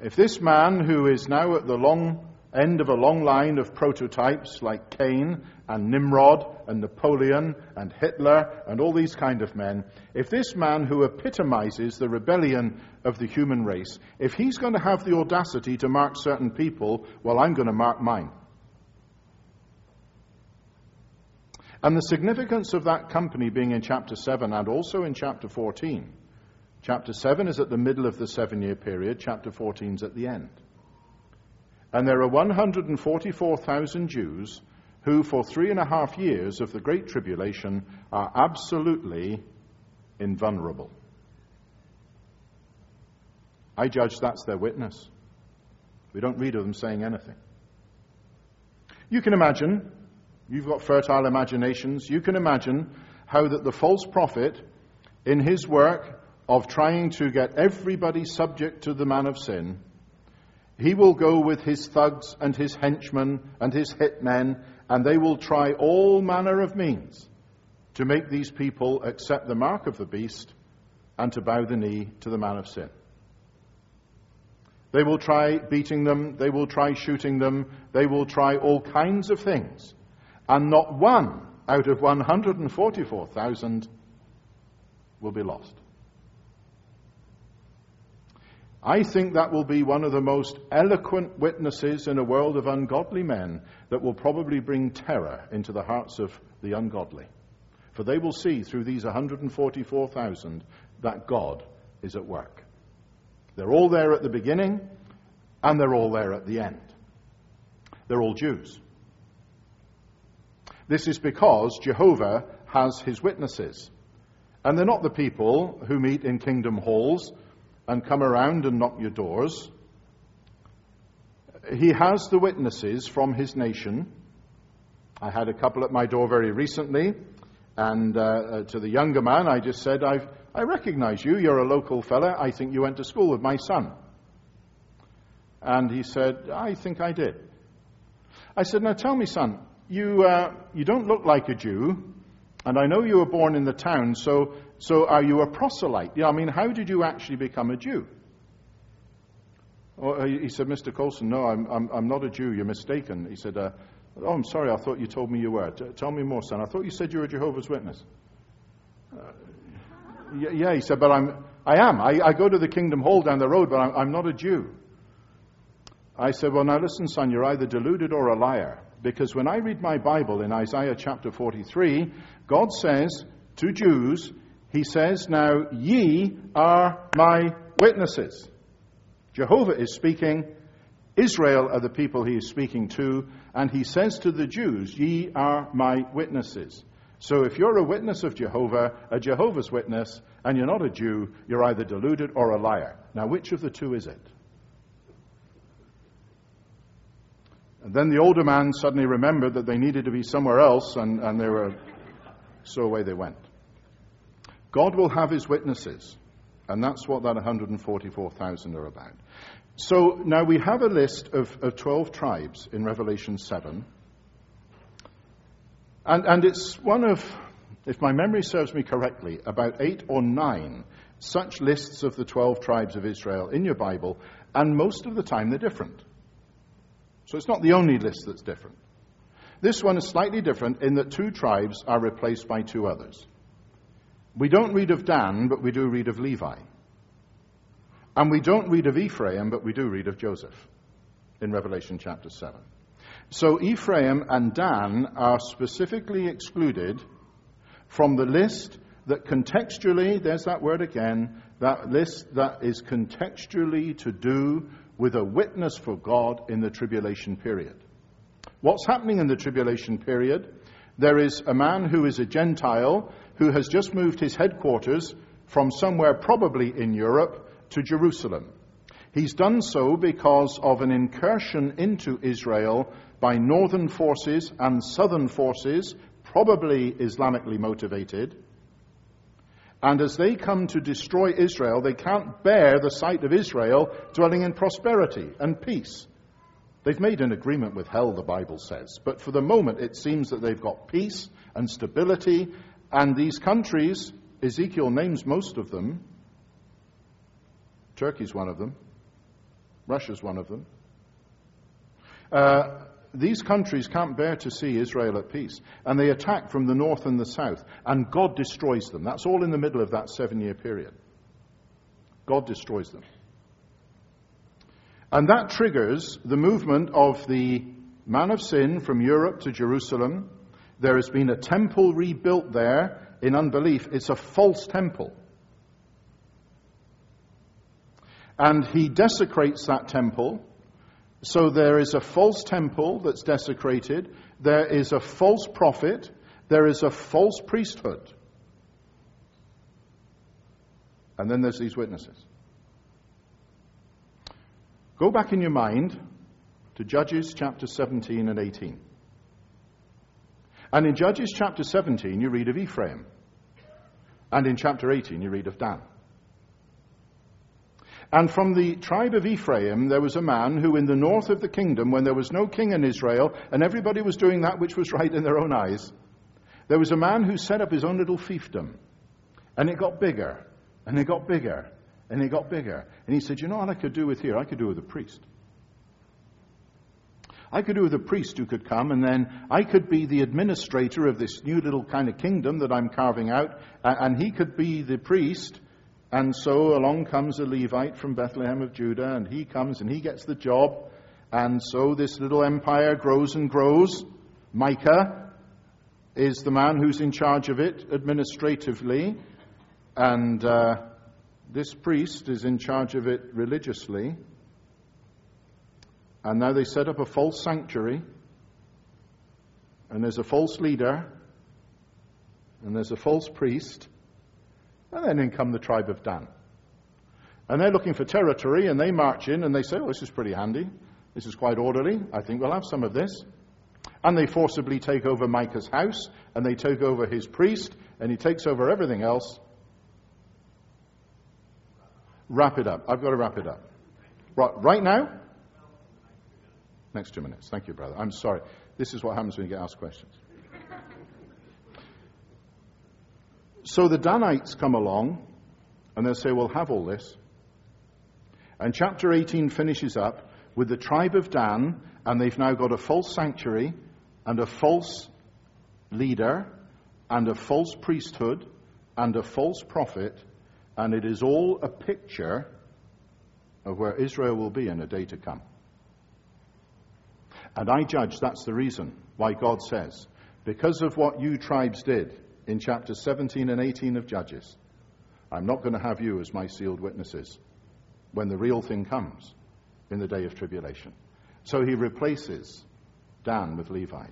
Speaker 2: if this man who is now at the long end of a long line of prototypes like Cain and Nimrod and Napoleon and Hitler and all these kind of men, if this man who epitomizes the rebellion of the human race, if he's going to have the audacity to mark certain people, well, I'm going to mark mine. And the significance of that company being in chapter 7 and also in chapter 14. Chapter 7 is at the middle of the seven year period, chapter 14 is at the end. And there are 144,000 Jews who, for three and a half years of the Great Tribulation, are absolutely invulnerable. I judge that's their witness. We don't read of them saying anything. You can imagine You've got fertile imaginations. You can imagine how that the false prophet, in his work of trying to get everybody subject to the man of sin, he will go with his thugs and his henchmen and his hitmen, and they will try all manner of means to make these people accept the mark of the beast and to bow the knee to the man of sin. They will try beating them, they will try shooting them, they will try all kinds of things and not one out of 144,000 will be lost. I think that will be one of the most eloquent witnesses in a world of ungodly men that will probably bring terror into the hearts of the ungodly. For they will see through these 144,000 that God is at work. They're all there at the beginning, and they're all there at the end. They're all Jews. This is because Jehovah has his witnesses. And they're not the people who meet in kingdom halls and come around and knock your doors. He has the witnesses from his nation. I had a couple at my door very recently, and uh, uh to the younger man, I just said, I've, I recognize you. You're a local fella. I think you went to school with my son. And he said, I think I did. I said, Now tell me, son, you, uh, you don't look like a Jew, and I know you were born in the town, so, so are you a proselyte? Yeah, I mean, how did you actually become a Jew? Oh, he said, Mr. Colson, no, I'm, I'm, I'm not a Jew. You're mistaken. He said, uh, Oh, I'm sorry. I thought you told me you were. T- tell me more, son. I thought you said you were a Jehovah's Witness. Yeah, he said, but I'm, I am. I, I go to the Kingdom Hall down the road, but I'm, I'm not a Jew. I said, Well, now listen, son, you're either deluded or a liar. Because when I read my Bible in Isaiah chapter 43, God says to Jews, He says, Now ye are my witnesses. Jehovah is speaking. Israel are the people he is speaking to. And he says to the Jews, Ye are my witnesses. So if you're a witness of Jehovah, a Jehovah's witness, and you're not a Jew, you're either deluded or a liar. Now, which of the two is it? And then the older man suddenly remembered that they needed to be somewhere else, and, and they were, so away they went. God will have his witnesses, and that's what that 144,000 are about. So now we have a list of, of 12 tribes in Revelation 7. And, and it's one of, if my memory serves me correctly, about eight or nine such lists of the 12 tribes of Israel in your Bible, and most of the time they're different. So it's not the only list that's different. This one is slightly different in that two tribes are replaced by two others. We don't read of Dan, but we do read of Levi. And we don't read of Ephraim, but we do read of Joseph in Revelation chapter 7. So Ephraim and Dan are specifically excluded from the list that contextually, there's that word again, that list that is contextually to do with a witness for God in the tribulation period. What's happening in the tribulation period? There is a man who is a Gentile who has just moved his headquarters from somewhere probably in Europe to Jerusalem. He's done so because of an incursion into Israel by northern forces and southern forces, probably Islamically motivated. And as they come to destroy Israel, they can't bear the sight of Israel dwelling in prosperity and peace. They've made an agreement with hell, the Bible says. But for the moment, it seems that they've got peace and stability. And these countries, Ezekiel names most of them. Turkey's one of them. Russia's one of them. Uh, these countries can't bear to see Israel at peace. And they attack from the north and the south. And God destroys them. That's all in the middle of that seven year period. God destroys them. And that triggers the movement of the man of sin from Europe to Jerusalem. There has been a temple rebuilt there in unbelief. It's a false temple. And he desecrates that temple. So there is a false temple that's desecrated. There is a false prophet. There is a false priesthood. And then there's these witnesses. Go back in your mind to Judges chapter 17 and 18. And in Judges chapter 17, you read of Ephraim. And in chapter 18, you read of Dan. And from the tribe of Ephraim, there was a man who, in the north of the kingdom, when there was no king in Israel, and everybody was doing that which was right in their own eyes, there was a man who set up his own little fiefdom. And it got bigger, and it got bigger, and it got bigger. And he said, You know what I could do with here? I could do with a priest. I could do with a priest who could come, and then I could be the administrator of this new little kind of kingdom that I'm carving out, and he could be the priest. And so along comes a Levite from Bethlehem of Judah, and he comes and he gets the job. And so this little empire grows and grows. Micah is the man who's in charge of it administratively. And uh, this priest is in charge of it religiously. And now they set up a false sanctuary. And there's a false leader. And there's a false priest. And then in come the tribe of Dan. And they're looking for territory and they march in and they say, oh, this is pretty handy. This is quite orderly. I think we'll have some of this. And they forcibly take over Micah's house and they take over his priest and he takes over everything else Wrap it up. I've got to wrap it up. Right, right now? Next two minutes. Thank you, brother. I'm sorry. This is what happens when you get asked questions. So the Danites come along and they'll say, We'll have all this. And chapter 18 finishes up with the tribe of Dan, and they've now got a false sanctuary and a false leader and a false priesthood and a false prophet and it is all a picture of where Israel will be in a day to come. And I judge that's the reason why God says, because of what you tribes did in chapters 17 and 18 of Judges, I'm not going to have you as my sealed witnesses when the real thing comes in the day of tribulation. So he replaces Dan with Levi,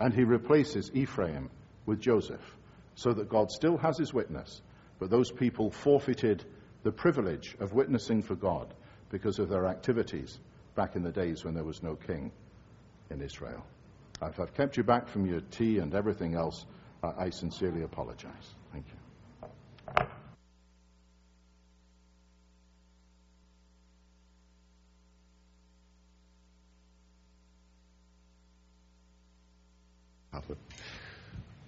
Speaker 2: and he replaces Ephraim with Joseph, so that God still has his witness, but those people forfeited the privilege of witnessing for God because of their activities back in the days when there was no king in Israel. If I've kept you back from your tea and everything else, I sincerely apologize. Thank you.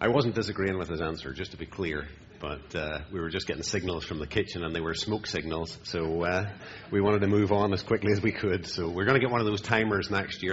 Speaker 3: I wasn't disagreeing with his answer, just to be clear but uh, we were just getting signals from the kitchen and they were smoke signals. So uh, we wanted to move on as quickly as we could. So we're going to get one of those timers next year.